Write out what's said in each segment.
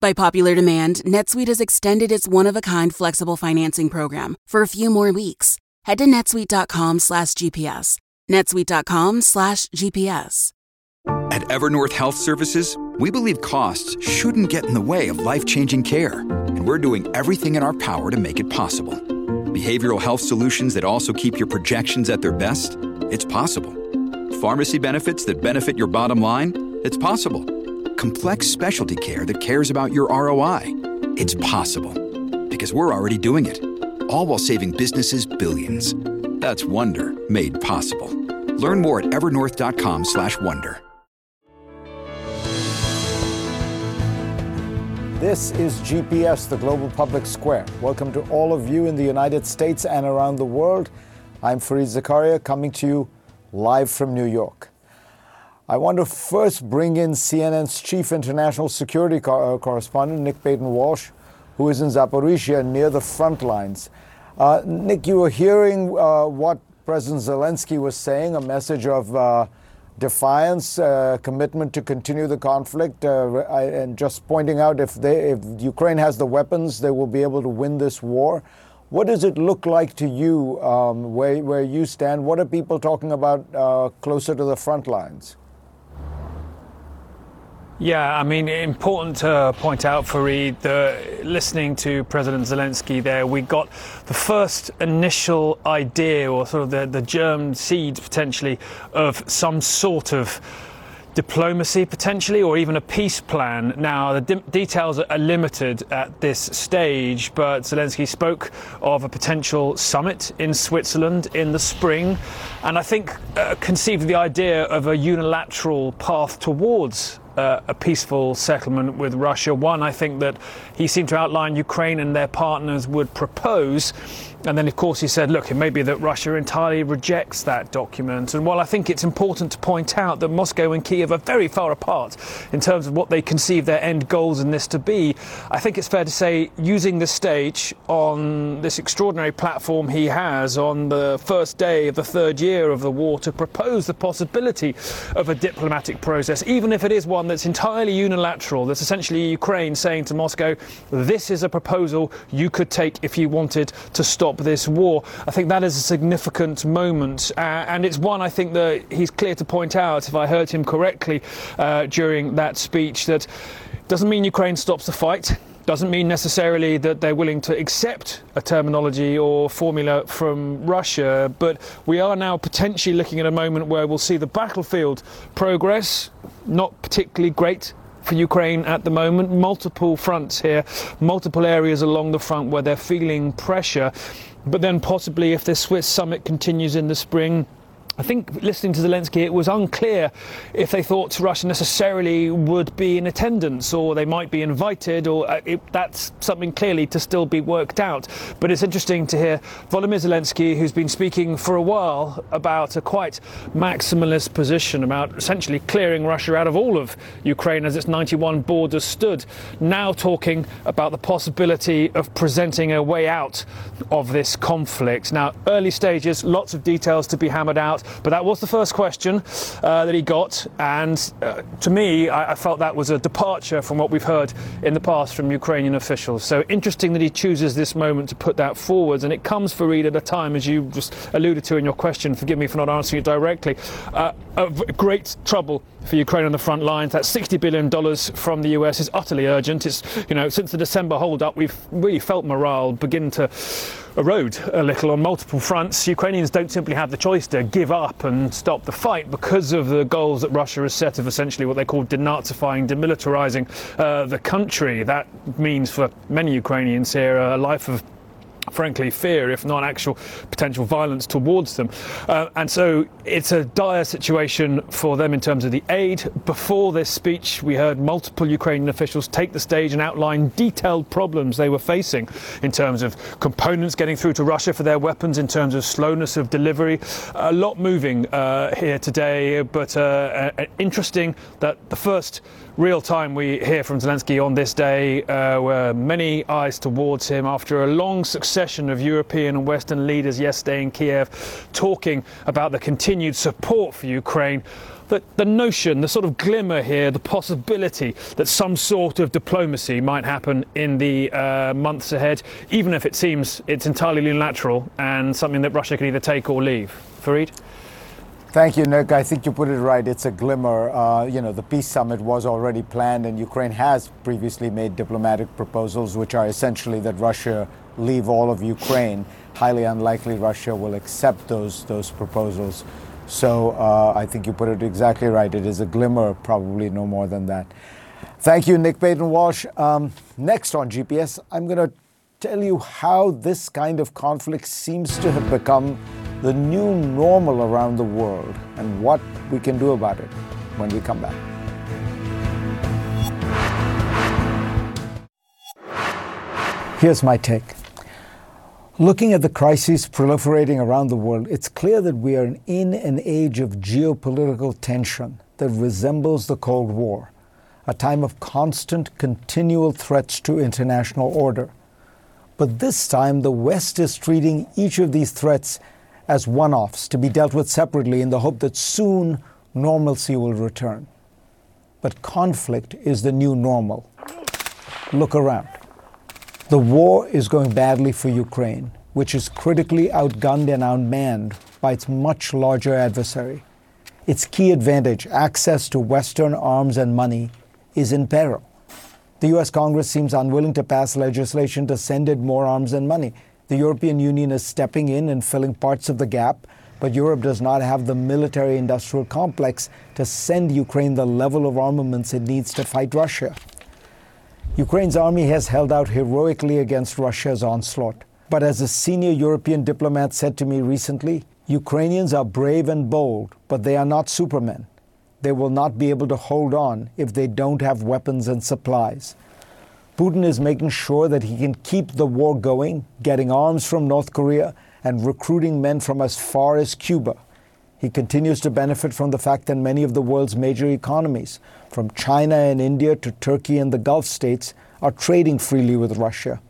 By popular demand, NetSuite has extended its one-of-a-kind flexible financing program for a few more weeks. Head to netsuite.com slash GPS. netsuite.com slash GPS. At Evernorth Health Services, we believe costs shouldn't get in the way of life-changing care, and we're doing everything in our power to make it possible. Behavioral health solutions that also keep your projections at their best? It's possible. Pharmacy benefits that benefit your bottom line? It's possible. Complex specialty care that cares about your ROI? It's possible. Because we're already doing it. All while saving businesses billions. That's Wonder made possible. Learn more at evernorth.com/wonder. This is GPS, the Global Public Square. Welcome to all of you in the United States and around the world. I'm Fareed Zakaria coming to you live from New York. I want to first bring in CNN's chief international security co- uh, correspondent, Nick Paton Walsh, who is in Zaporizhia near the front lines. Uh, Nick, you were hearing uh, what President Zelensky was saying, a message of uh, defiance, uh, commitment to continue the conflict, uh, and just pointing out if, they, if Ukraine has the weapons, they will be able to win this war. What does it look like to you um, where, where you stand? What are people talking about closer to the front lines? Yeah, I mean, important to point out, Fareed, that listening to President Zelensky there, we got the first initial idea or sort of the, the germ seed potentially of some sort of diplomacy potentially or even a peace plan. Now, the de- details are limited at this stage, but Zelensky spoke of a potential summit in Switzerland in the spring, and I think uh, conceived the idea of a unilateral path towards uh, a peaceful settlement with Russia. One, I think that he seemed to outline Ukraine and their partners would propose. And then, of course, he said, look, it may be that Russia entirely rejects that document. And while I think it's important to point out that Moscow and Kiev are very far apart in terms of what they conceive their end goals in this to be, I think it's fair to say, using the stage on this extraordinary platform he has on the first day of the third year of the war to propose the possibility of a diplomatic process, even if it is one that's entirely unilateral, that's essentially Ukraine saying to Moscow, this is a proposal you could take if you wanted to stop this war. I think that is a significant moment, uh, and it's one I think that he's clear to point out, if I heard him correctly uh, during that speech, that doesn't mean Ukraine stops the fight doesn't mean necessarily that they're willing to accept a terminology or formula from Russia, but we are now potentially looking at a moment where we'll see the battlefield progress, not particularly great for Ukraine at the moment. Multiple fronts here, multiple areas along the front where they're feeling pressure. But then possibly if this Swiss summit continues in the spring, I think listening to Zelensky, it was unclear if they thought Russia necessarily would be in attendance or they might be invited, or uh, it, that's something clearly to still be worked out. But it's interesting to hear Volodymyr Zelensky, who's been speaking for a while about a quite maximalist position, about essentially clearing Russia out of all of Ukraine as its 91 borders stood, now talking about the possibility of presenting a way out of this conflict. Now, early stages, lots of details to be hammered out. But that was the first question uh, that he got, and uh, to me, I, I, felt that was a departure from what we've heard in the past from Ukrainian officials. So interesting that he chooses this moment to put that forwards, and it comes for Fareed at a time, as you just alluded to in your question. Forgive me for not answering it directly. Uh, great trouble for Ukraine on the front lines. That 60 billion dollars from the US is utterly urgent. It's you know since the December holdup, we've really felt morale begin to erode a little on multiple fronts. Ukrainians don't simply have the choice to give up and stop the fight because of the goals that Russia has set of essentially what they call denazifying, demilitarizing uh, the country. That means for many Ukrainians here a life of frankly, fear, if not actual potential violence towards them. Uh, and so it's a dire situation for them in terms of the aid. Before this speech, we heard multiple Ukrainian officials take the stage and outline detailed problems they were facing in terms of components getting through to Russia for their weapons, in terms of slowness of delivery. A lot moving uh, here today, but uh, uh interesting that the first real time we hear from Zelensky on this day uh, many eyes towards him after a long succession of European and Western leaders yesterday in Kiev talking about the continued support for Ukraine. That the notion, the sort of glimmer here, the possibility that some sort of diplomacy might happen in the uh, months ahead, even if it seems it's entirely unilateral and something that Russia can either take or leave. Fareed? Thank you, Nick. I think you put it right. It's a glimmer. Uh, you know, the peace summit was already planned, and Ukraine has previously made diplomatic proposals, which are essentially that Russia leave all of Ukraine. Highly unlikely Russia will accept those those proposals. So uh, I think you put it exactly right. It is a glimmer, probably no more than that. Thank you, Nick Paton Walsh. Um, next on GPS, I'm going to tell you how this kind of conflict seems to have become the new normal around the world and what we can do about it when we come back. Here's my take. Looking at the crises proliferating around the world, it's clear that we are in an age of geopolitical tension that resembles the Cold War, a time of constant, continual threats to international order. But this time, the West is treating each of these threats as one offs to be dealt with separately in the hope that soon normalcy will return. But conflict is the new normal. Look around. The war is going badly for Ukraine, which is critically outgunned and outmanned by its much larger adversary. Its key advantage, access to Western arms and money, is in peril. The US Congress seems unwilling to pass legislation to send it more arms and money. The European Union is stepping in and filling parts of the gap, but Europe does not have the military industrial complex to send Ukraine the level of armaments it needs to fight Russia. Ukraine's army has held out heroically against Russia's onslaught. But as a senior European diplomat said to me recently, Ukrainians are brave and bold, but they are not supermen. They will not be able to hold on if they don't have weapons and supplies. Putin is making sure that he can keep the war going, getting arms from North Korea and recruiting men from as far as Cuba. He continues to benefit from the fact that many of the world's major economies, from China and India to Turkey and the Gulf states, are trading freely with Russia.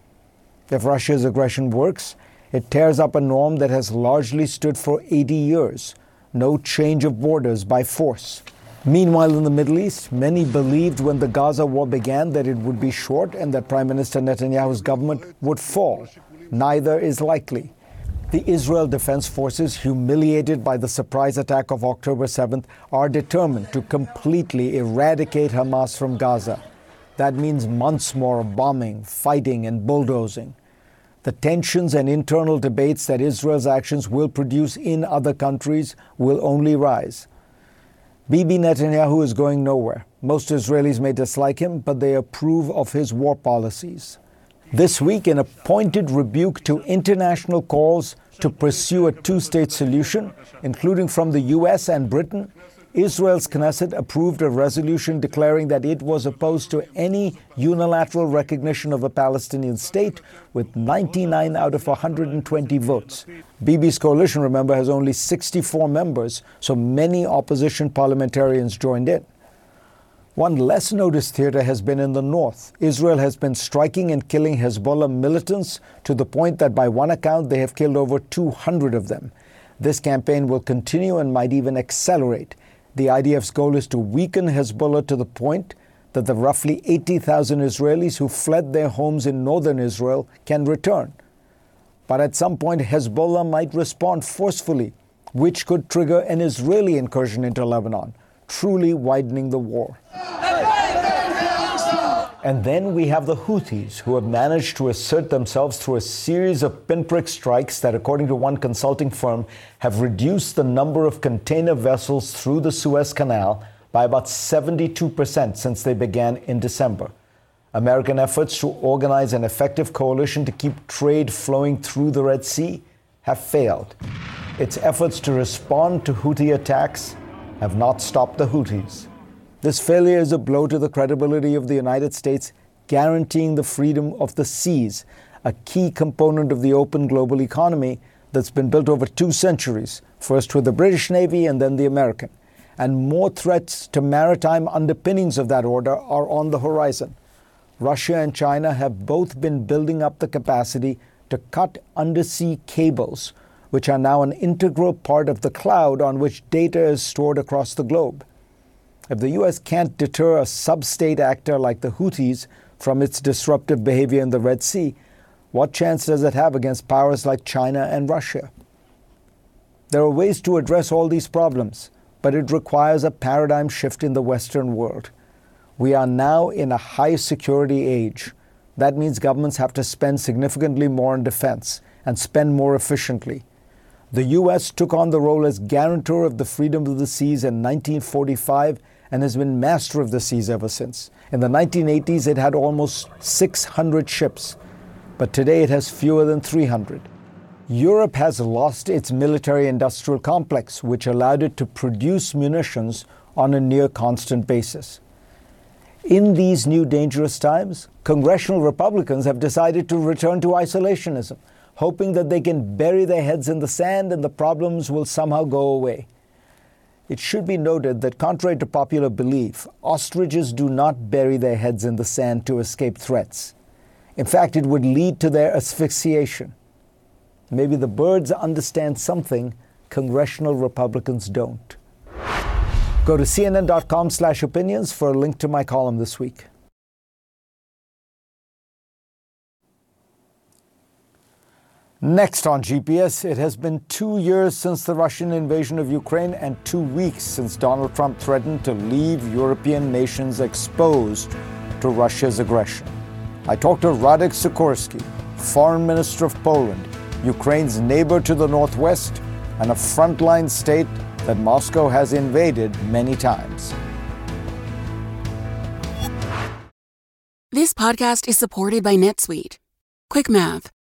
If Russia's aggression works, it tears up a norm that has largely stood for 80 years no change of borders by force. Meanwhile, in the Middle East, many believed when the Gaza war began that it would be short and that Prime Minister Netanyahu's government would fall. Neither is likely. The Israel Defense Forces, humiliated by the surprise attack of October 7th, are determined to completely eradicate Hamas from Gaza. That means months more of bombing, fighting, and bulldozing. The tensions and internal debates that Israel's actions will produce in other countries will only rise. Bibi Netanyahu is going nowhere. Most Israelis may dislike him, but they approve of his war policies. This week, in a pointed rebuke to international calls to pursue a two state solution, including from the US and Britain, Israel's Knesset approved a resolution declaring that it was opposed to any unilateral recognition of a Palestinian state with 99 out of 120 votes. Bibi's coalition, remember, has only 64 members, so many opposition parliamentarians joined in. One less noticed theater has been in the north. Israel has been striking and killing Hezbollah militants to the point that, by one account, they have killed over 200 of them. This campaign will continue and might even accelerate. The IDF's goal is to weaken Hezbollah to the point that the roughly 80,000 Israelis who fled their homes in northern Israel can return. But at some point, Hezbollah might respond forcefully, which could trigger an Israeli incursion into Lebanon, truly widening the war. And then we have the Houthis, who have managed to assert themselves through a series of pinprick strikes that, according to one consulting firm, have reduced the number of container vessels through the Suez Canal by about 72% since they began in December. American efforts to organize an effective coalition to keep trade flowing through the Red Sea have failed. Its efforts to respond to Houthi attacks have not stopped the Houthis. This failure is a blow to the credibility of the United States guaranteeing the freedom of the seas, a key component of the open global economy that's been built over two centuries, first with the British Navy and then the American. And more threats to maritime underpinnings of that order are on the horizon. Russia and China have both been building up the capacity to cut undersea cables, which are now an integral part of the cloud on which data is stored across the globe. If the US can't deter a sub state actor like the Houthis from its disruptive behavior in the Red Sea, what chance does it have against powers like China and Russia? There are ways to address all these problems, but it requires a paradigm shift in the Western world. We are now in a high security age. That means governments have to spend significantly more on defense and spend more efficiently. The U.S. took on the role as guarantor of the freedom of the seas in 1945 and has been master of the seas ever since. In the 1980s, it had almost 600 ships but today it has fewer than 300. Europe has lost its military industrial complex, which allowed it to produce munitions on a near constant basis. In these new dangerous times, congressional Republicans have decided to return to isolationism, hoping that they can bury their heads in the sand and the problems will somehow go away. It should be noted that, contrary to popular belief, ostriches do not bury their heads in the sand to escape threats. In fact, it would lead to their asphyxiation. Maybe the birds understand something congressional Republicans don't. Go to cnn.com slash opinions for a link to my column this week. Next on GPS, it has been two years since the Russian invasion of Ukraine and two weeks since Donald Trump threatened to leave European nations exposed to Russia's aggression. I talked to Radek Sikorski, Foreign Minister of Poland, Ukraine's neighbor to the northwest, and a frontline state that Moscow has invaded many times. This podcast is supported by NetSuite. Quick math.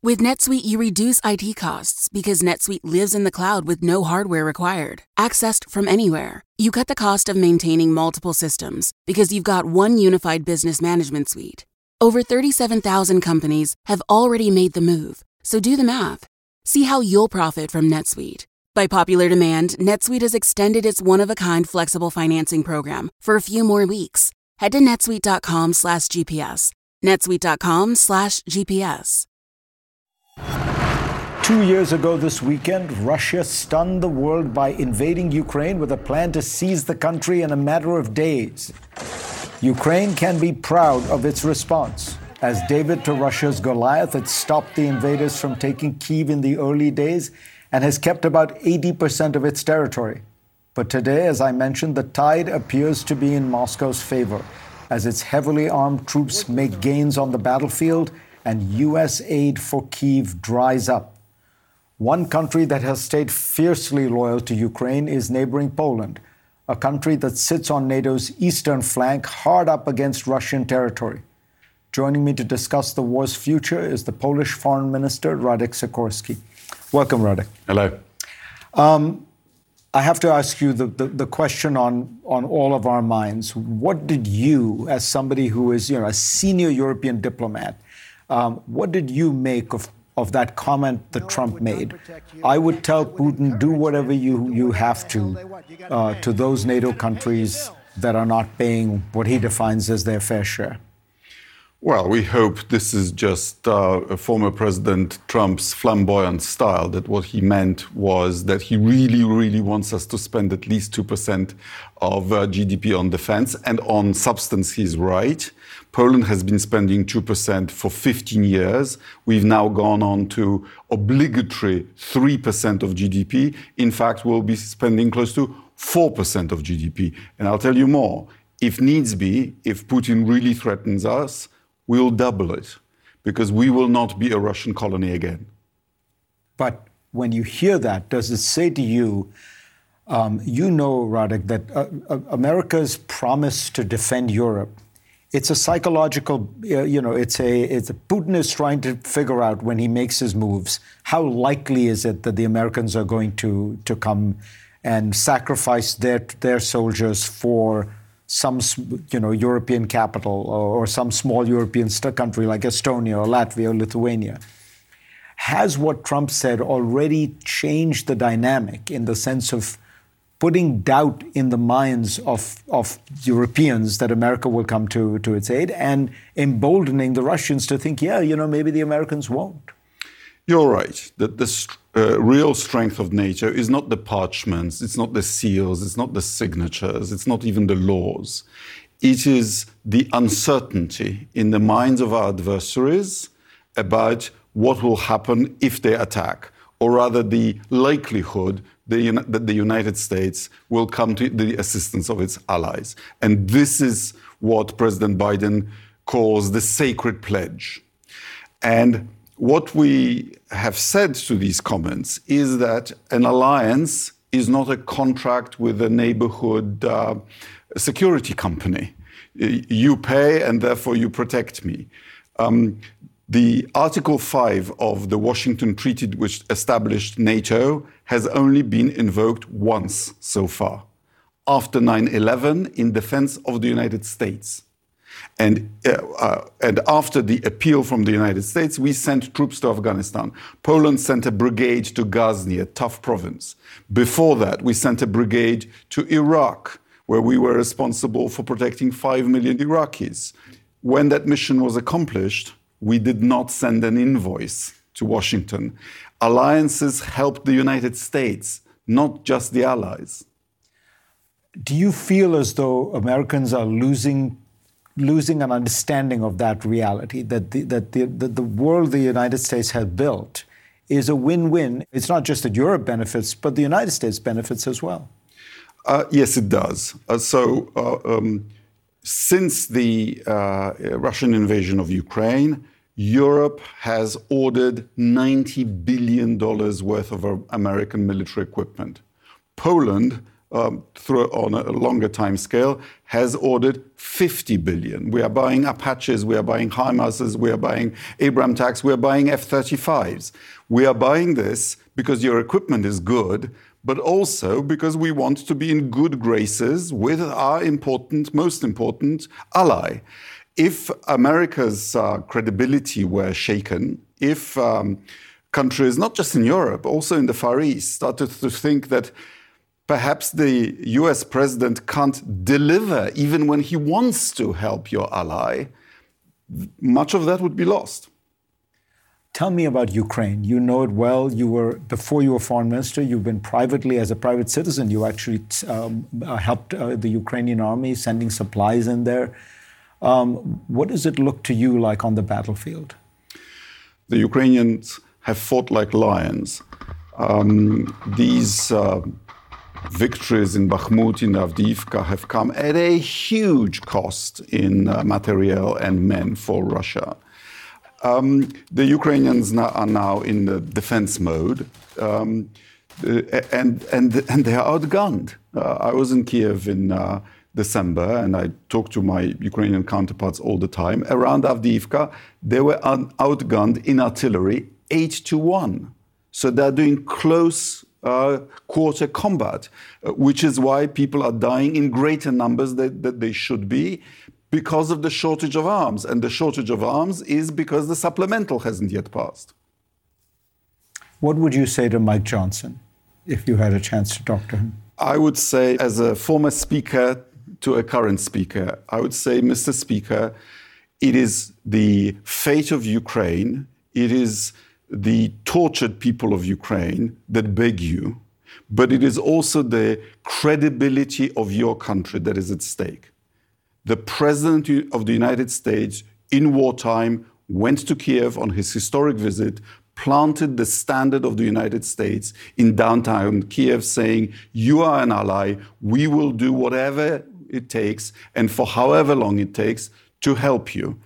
With NetSuite, you reduce IT costs because NetSuite lives in the cloud with no hardware required, accessed from anywhere. You cut the cost of maintaining multiple systems because you've got one unified business management suite. Over 37,000 companies have already made the move, so do the math. See how you'll profit from NetSuite. By popular demand, NetSuite has extended its one-of-a-kind flexible financing program for a few more weeks. Head to netsuite.com/gps. netsuite.com/gps. Two years ago this weekend, Russia stunned the world by invading Ukraine with a plan to seize the country in a matter of days. Ukraine can be proud of its response. As David to Russia's Goliath, it stopped the invaders from taking Kiev in the early days and has kept about 80% of its territory. But today, as I mentioned, the tide appears to be in Moscow's favor as its heavily armed troops make gains on the battlefield and U.S. aid for Kiev dries up. One country that has stayed fiercely loyal to Ukraine is neighboring Poland, a country that sits on NATO's eastern flank, hard up against Russian territory. Joining me to discuss the war's future is the Polish Foreign Minister, Radek Sikorski. Welcome, Radek. Hello. Um, I have to ask you the, the, the, question on, on all of our minds. What did you, as somebody who is you know, a senior European diplomat, um, what did you make of of that comment that Trump made. I would tell Putin, do whatever you, you have to uh, to those NATO countries that are not paying what he defines as their fair share. Well, we hope this is just uh, former President Trump's flamboyant style, that what he meant was that he really, really wants us to spend at least 2% of uh, GDP on defense. And on substance, he's right. Poland has been spending 2% for 15 years. We've now gone on to obligatory 3% of GDP. In fact, we'll be spending close to 4% of GDP. And I'll tell you more if needs be, if Putin really threatens us, we'll double it because we will not be a Russian colony again. But when you hear that, does it say to you, um, you know, Radek, that uh, uh, America's promise to defend Europe, it's a psychological, uh, you know, it's a, it's a, Putin is trying to figure out when he makes his moves, how likely is it that the Americans are going to, to come and sacrifice their, their soldiers for some you know European capital or, or some small European country like Estonia or Latvia or Lithuania. Has what Trump said already changed the dynamic in the sense of putting doubt in the minds of, of Europeans that America will come to, to its aid and emboldening the Russians to think, yeah, you know, maybe the Americans won't? You're right. That the uh, real strength of NATO is not the parchments, it's not the seals, it's not the signatures, it's not even the laws. It is the uncertainty in the minds of our adversaries about what will happen if they attack, or rather the likelihood that the United States will come to the assistance of its allies. And this is what President Biden calls the sacred pledge. And what we have said to these comments is that an alliance is not a contract with a neighborhood uh, security company. You pay and therefore you protect me. Um, the Article 5 of the Washington Treaty, which established NATO, has only been invoked once so far after 9 11 in defense of the United States. And, uh, uh, and after the appeal from the United States, we sent troops to Afghanistan. Poland sent a brigade to Ghazni, a tough province. Before that, we sent a brigade to Iraq, where we were responsible for protecting 5 million Iraqis. When that mission was accomplished, we did not send an invoice to Washington. Alliances helped the United States, not just the Allies. Do you feel as though Americans are losing losing an understanding of that reality, that the, that the, the, the world the United States has built is a win win. It's not just that Europe benefits, but the United States benefits as well. Uh, yes, it does. Uh, so, uh, um, since the uh, Russian invasion of Ukraine, Europe has ordered $90 billion worth of American military equipment. Poland um, through, on a longer time scale, has ordered 50 billion. We are buying Apaches, we are buying HIMARSes, we are buying Abrams tanks, we are buying F 35s. We are buying this because your equipment is good, but also because we want to be in good graces with our important, most important ally. If America's uh, credibility were shaken, if um, countries, not just in Europe, also in the Far East, started to think that perhaps the US president can't deliver even when he wants to help your ally, much of that would be lost. Tell me about Ukraine. You know it well. You were before you were foreign minister. You've been privately as a private citizen. You actually um, helped uh, the Ukrainian army sending supplies in there. Um, what does it look to you like on the battlefield? The Ukrainians have fought like lions. Um, these uh, victories in Bakhmut, in Avdiivka have come at a huge cost in uh, material and men for Russia. Um, the Ukrainians now are now in the defense mode, um, and, and, and they are outgunned. Uh, I was in Kiev in uh, December, and I talked to my Ukrainian counterparts all the time. Around Avdiivka, they were outgunned in artillery 8 to 1. So they're doing close uh, quarter combat, uh, which is why people are dying in greater numbers than, than they should be because of the shortage of arms. And the shortage of arms is because the supplemental hasn't yet passed. What would you say to Mike Johnson if you had a chance to talk to him? I would say, as a former speaker to a current speaker, I would say, Mr. Speaker, it is the fate of Ukraine, it is the tortured people of Ukraine that beg you, but it is also the credibility of your country that is at stake. The President of the United States in wartime went to Kiev on his historic visit, planted the standard of the United States in downtown Kiev, saying, You are an ally, we will do whatever it takes and for however long it takes to help you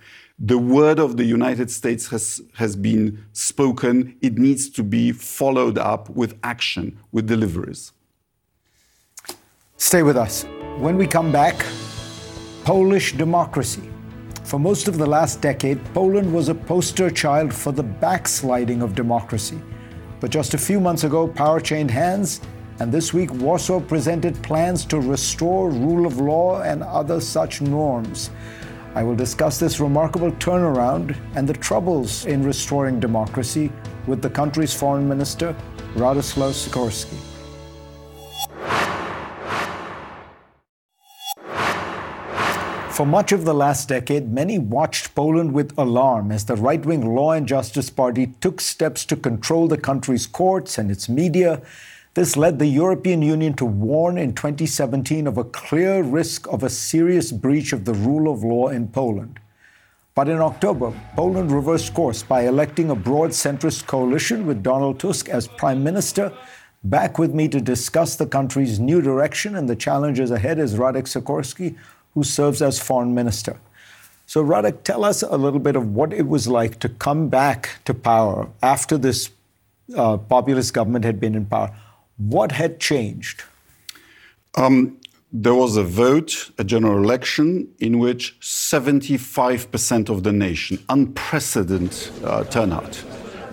the word of the United States has, has been spoken. It needs to be followed up with action, with deliveries. Stay with us. When we come back, Polish democracy. For most of the last decade, Poland was a poster child for the backsliding of democracy. But just a few months ago, power changed hands, and this week, Warsaw presented plans to restore rule of law and other such norms. I will discuss this remarkable turnaround and the troubles in restoring democracy with the country's foreign minister, Radoslaw Sikorski. For much of the last decade, many watched Poland with alarm as the right wing Law and Justice Party took steps to control the country's courts and its media this led the European Union to warn in 2017 of a clear risk of a serious breach of the rule of law in Poland. But in October, Poland reversed course by electing a broad centrist coalition with Donald Tusk as prime minister. Back with me to discuss the country's new direction and the challenges ahead is Radek Sikorski, who serves as foreign minister. So, Radek, tell us a little bit of what it was like to come back to power after this uh, populist government had been in power. What had changed? Um, there was a vote, a general election, in which 75% of the nation, unprecedented uh, turnout,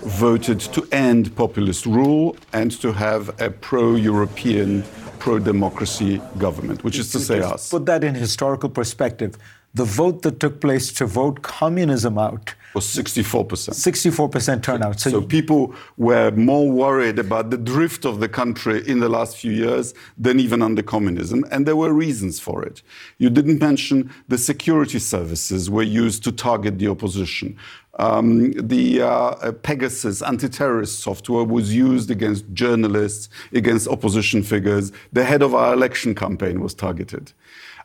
voted to end populist rule and to have a pro European, pro democracy government, which is to say us. Put that in historical perspective the vote that took place to vote communism out was 64%. 64% turnout. So, so people were more worried about the drift of the country in the last few years than even under communism, and there were reasons for it. You didn't mention the security services were used to target the opposition. Um, the uh, Pegasus anti-terrorist software was used against journalists, against opposition figures. The head of our election campaign was targeted.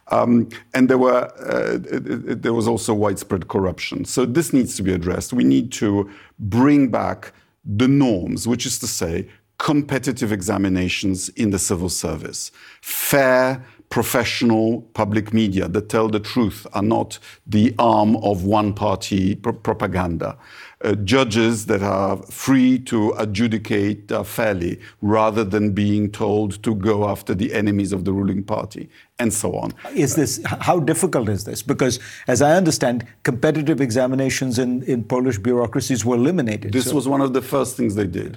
Um, and there, were, uh, there was also widespread corruption. So this needs to be addressed. We need to bring back the norms, which is to say, competitive examinations in the civil service, fair, professional public media that tell the truth are not the arm of one party pr propaganda. Uh, judges that are free to adjudicate uh, fairly rather than being told to go after the enemies of the ruling party and so on. Is this how difficult is this? Because as I understand, competitive examinations in, in Polish bureaucracies were eliminated. This so. was one of the first things they did.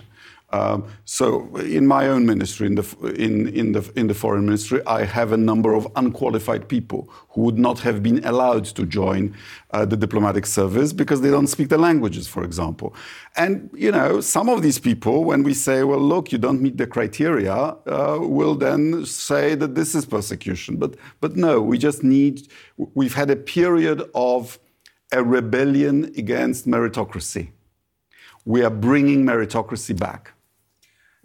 Um, so, in my own ministry, in the, in, in, the, in the foreign ministry, I have a number of unqualified people who would not have been allowed to join uh, the diplomatic service because they don't speak the languages, for example. And, you know, some of these people, when we say, well, look, you don't meet the criteria, uh, will then say that this is persecution. But, but no, we just need, we've had a period of a rebellion against meritocracy. We are bringing meritocracy back.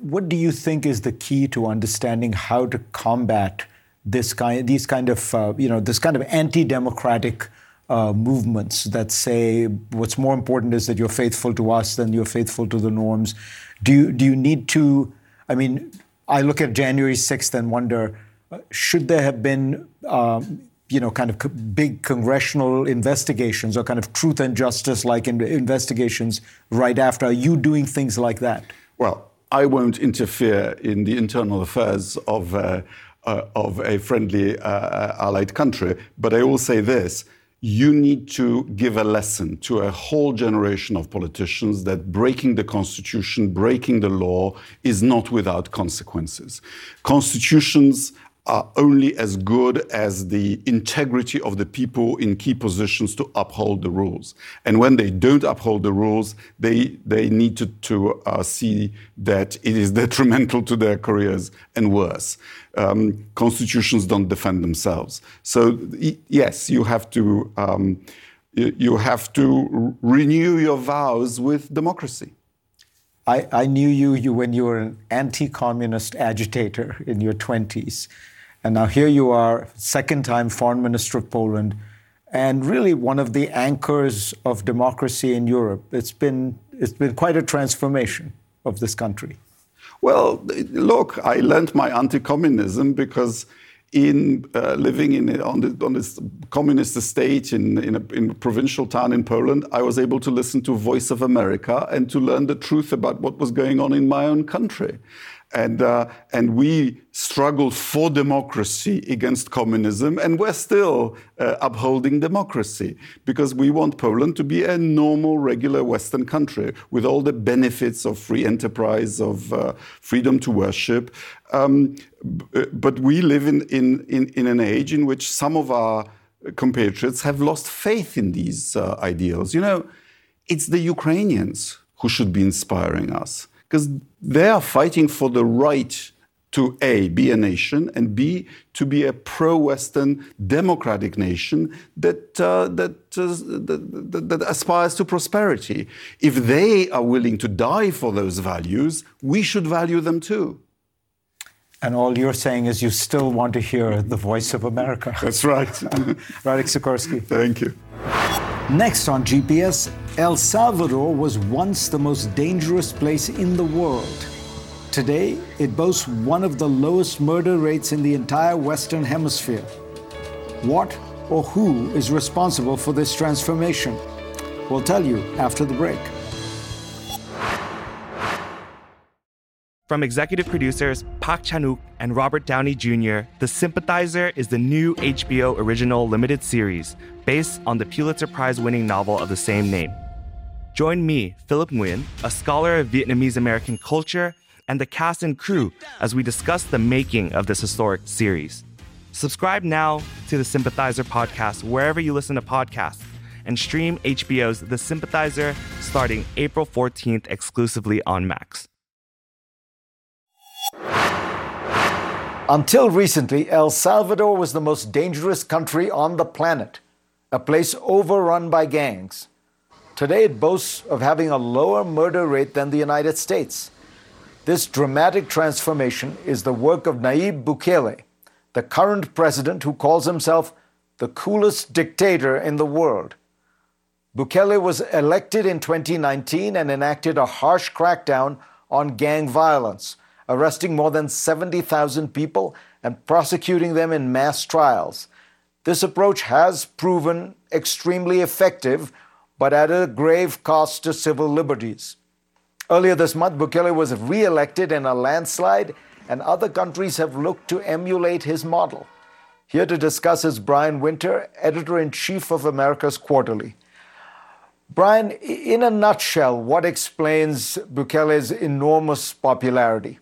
What do you think is the key to understanding how to combat this kind, these kind of, uh, you know, this kind of anti-democratic uh, movements that say what's more important is that you're faithful to us than you're faithful to the norms? Do you do you need to? I mean, I look at January 6th and wonder, uh, should there have been? Um, you know, kind of big congressional investigations or kind of truth and justice like in investigations right after. Are you doing things like that? Well, I won't interfere in the internal affairs of, uh, uh, of a friendly uh, allied country, but I will say this. You need to give a lesson to a whole generation of politicians that breaking the constitution, breaking the law is not without consequences. Constitutions are only as good as the integrity of the people in key positions to uphold the rules. And when they don't uphold the rules, they, they need to, to uh, see that it is detrimental to their careers and worse. Um, constitutions don't defend themselves. So, yes, you have to. Um, you have to renew your vows with democracy. I, I knew you, you when you were an anti-communist agitator in your 20s. And now here you are, second time foreign minister of Poland, and really one of the anchors of democracy in Europe. It's been, it's been quite a transformation of this country. Well, look, I learned my anti-communism because in uh, living in on, the, on, this communist estate in, in a, in, a, provincial town in Poland, I was able to listen to Voice of America and to learn the truth about what was going on in my own country. And, uh, and we struggled for democracy against communism, and we're still uh, upholding democracy because we want Poland to be a normal, regular Western country with all the benefits of free enterprise, of uh, freedom to worship. Um, but we live in, in, in, in, an age in which some of our compatriots have lost faith in these uh, ideals. You know, it's the Ukrainians who should be inspiring us because they are fighting for the right to A, be a nation, and B, to be a pro Western democratic nation that, uh, that, uh, that, that, aspires to prosperity. If they are willing to die for those values, we should value them too. And all you're saying is you still want to hear the voice of America. That's right. Radek Sikorski. Thank you. Next on GPS, El Salvador was once the most dangerous place in the world. Today, it boasts one of the lowest murder rates in the entire Western Hemisphere. What or who is responsible for this transformation? We'll tell you after the break. From executive producers Park Chan-wook and Robert Downey Jr., The Sympathizer is the new HBO original limited series based on the Pulitzer Prize winning novel of the same name. Join me, Philip Nguyen, a scholar of Vietnamese American culture, and the cast and crew as we discuss the making of this historic series. Subscribe now to the Sympathizer podcast wherever you listen to podcasts and stream HBO's The Sympathizer starting April 14th exclusively on Max. Until recently, El Salvador was the most dangerous country on the planet, a place overrun by gangs. Today, it boasts of having a lower murder rate than the United States. This dramatic transformation is the work of Nayib Bukele, the current president who calls himself the coolest dictator in the world. Bukele was elected in 2019 and enacted a harsh crackdown on gang violence arresting more than 70,000 people and prosecuting them in mass trials. This approach has proven extremely effective, but at a grave cost to civil liberties. Earlier this month, Bukele was re elected in a landslide, and other countries have looked to emulate his model. Here to discuss is Brian Winter, editor in chief of America's Quarterly. Brian, in a nutshell, what explains Bukele's enormous popularity?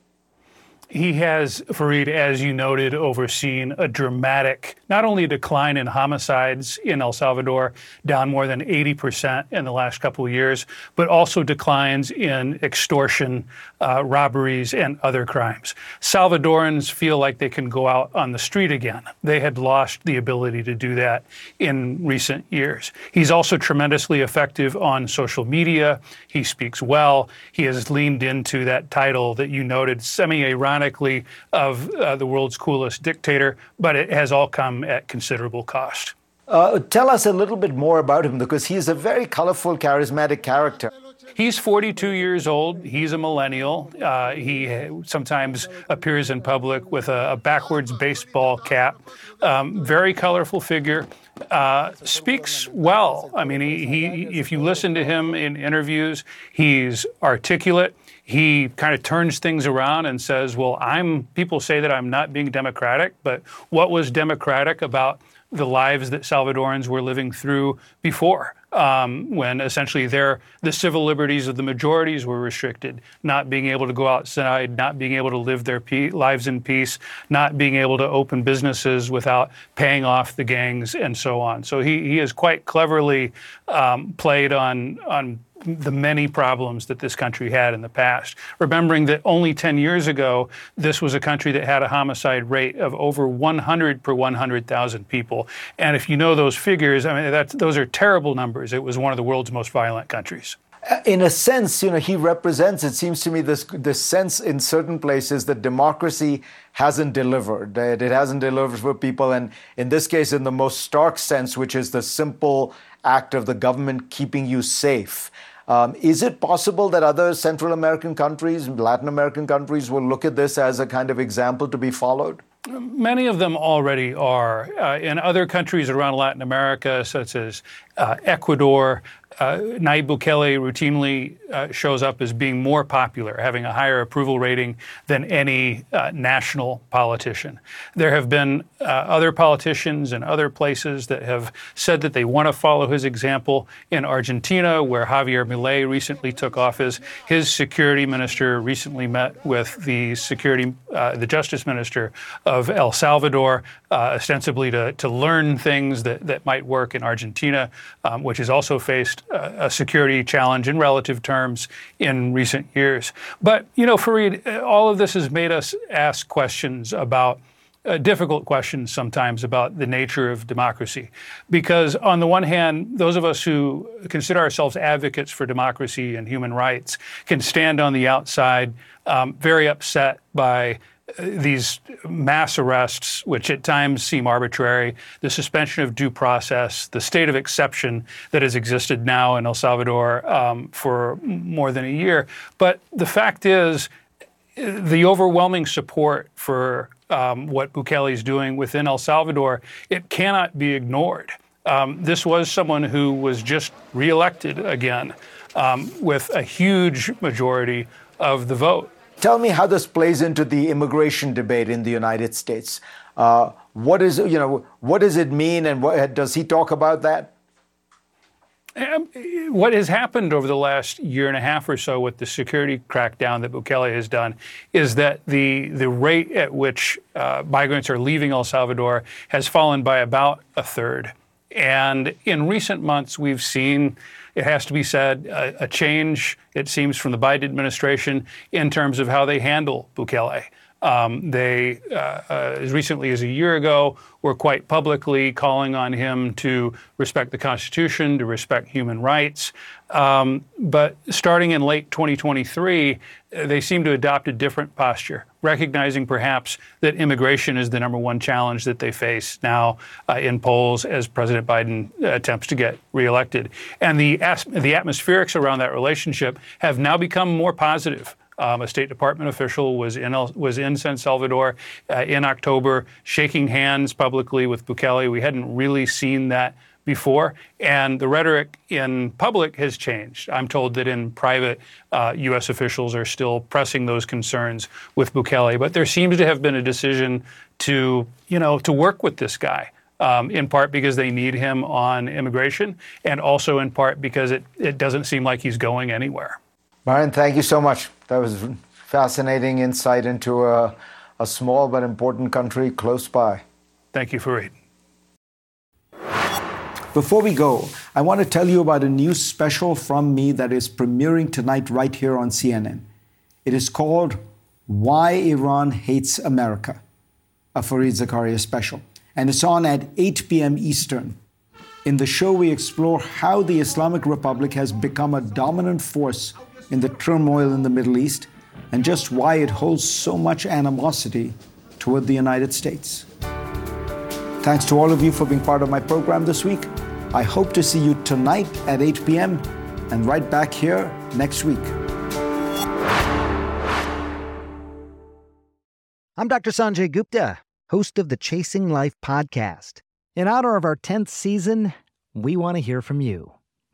He has, Fareed, as you noted, overseen a dramatic, not only a decline in homicides in El Salvador, down more than 80% in the last couple of years, but also declines in extortion, uh, robberies, and other crimes. Salvadorans feel like they can go out on the street again. They had lost the ability to do that in recent years. He's also tremendously effective on social media. He speaks well. He has leaned into that title that you noted, semi ironically of uh, the world's coolest dictator, but it has all come at considerable cost. Uh, tell us a little bit more about him because he's a very colorful, charismatic character. He's 42 years old. He's a millennial. Uh, he sometimes appears in public with a, a backwards baseball cap. Um, very colorful figure. Uh, speaks well. I mean, he, he, if you listen to him in interviews, he's articulate he kind of turns things around and says, Well, I'm, people say that I'm not being democratic, but what was democratic about the lives that Salvadorans were living through before? Um, when essentially their the civil liberties of the majorities were restricted, not being able to go outside, not being able to live their pe- lives in peace, not being able to open businesses without paying off the gangs, and so on. So he, he has quite cleverly um, played on on the many problems that this country had in the past. Remembering that only 10 years ago, this was a country that had a homicide rate of over 100 per 100,000 people. And if you know those figures, I mean, those are terrible numbers. It was one of the world's most violent countries uh, in a sense, you know, he represents, it seems to me, this, this sense in certain places that democracy hasn't delivered, that it hasn't delivered for people. And in this case, in the most stark sense, which is the simple act of the government keeping you safe. Um, is it possible that other Central American countries, Latin American countries, will look at this as a kind of example to be followed? Many of them already are. Uh, in other countries around Latin America, such as uh, Ecuador, uh, Nayib Bukele routinely uh, shows up as being more popular, having a higher approval rating than any uh, national politician. There have been uh, other politicians in other places that have said that they want to follow his example. In Argentina, where Javier Milei recently took office, his security minister recently met with the security, uh, the justice minister of El Salvador, uh, ostensibly to, to learn things that, that might work in Argentina, um, which has also faced a security challenge in relative terms in recent years. But, you know, Fareed, all of this has made us ask questions about. Uh, difficult questions sometimes about the nature of democracy. Because, on the one hand, those of us who consider ourselves advocates for democracy and human rights can stand on the outside um, very upset by these mass arrests, which at times seem arbitrary, the suspension of due process, the state of exception that has existed now in El Salvador um, for more than a year. But the fact is, the overwhelming support for um, what Bukele is doing within El Salvador, it cannot be ignored. Um, this was someone who was just reelected again um, with a huge majority of the vote. Tell me how this plays into the immigration debate in the United States. Uh, what is you know what does it mean, and what, does he talk about that? Um, what has happened over the last year and a half or so with the security crackdown that Bukele has done is that the the rate at which uh, migrants are leaving El Salvador has fallen by about a third. And in recent months, we've seen it has to be said, a, a change, it seems, from the Biden administration in terms of how they handle Bukele. Um, they, uh, uh, as recently as a year ago, were quite publicly calling on him to respect the Constitution, to respect human rights. Um, but starting in late 2023, they seem to adopt a different posture, recognizing perhaps that immigration is the number one challenge that they face now uh, in polls as President Biden attempts to get reelected. And the, as- the atmospherics around that relationship have now become more positive. Um, a State Department official was in was in San Salvador uh, in October, shaking hands publicly with Bukele. We hadn't really seen that before, and the rhetoric in public has changed. I'm told that in private, uh, U.S. officials are still pressing those concerns with Bukele, but there seems to have been a decision to, you know, to work with this guy. Um, in part because they need him on immigration, and also in part because it, it doesn't seem like he's going anywhere. Brian, thank you so much. That was fascinating insight into a, a small but important country close by. Thank you Fareed. Before we go, I want to tell you about a new special from me that is premiering tonight right here on CNN. It is called Why Iran Hates America, a Fareed Zakaria special. And it's on at 8 p.m. Eastern. In the show, we explore how the Islamic Republic has become a dominant force in the turmoil in the Middle East and just why it holds so much animosity toward the United States. Thanks to all of you for being part of my program this week. I hope to see you tonight at 8 p.m. and right back here next week. I'm Dr. Sanjay Gupta, host of the Chasing Life podcast. In honor of our 10th season, we want to hear from you.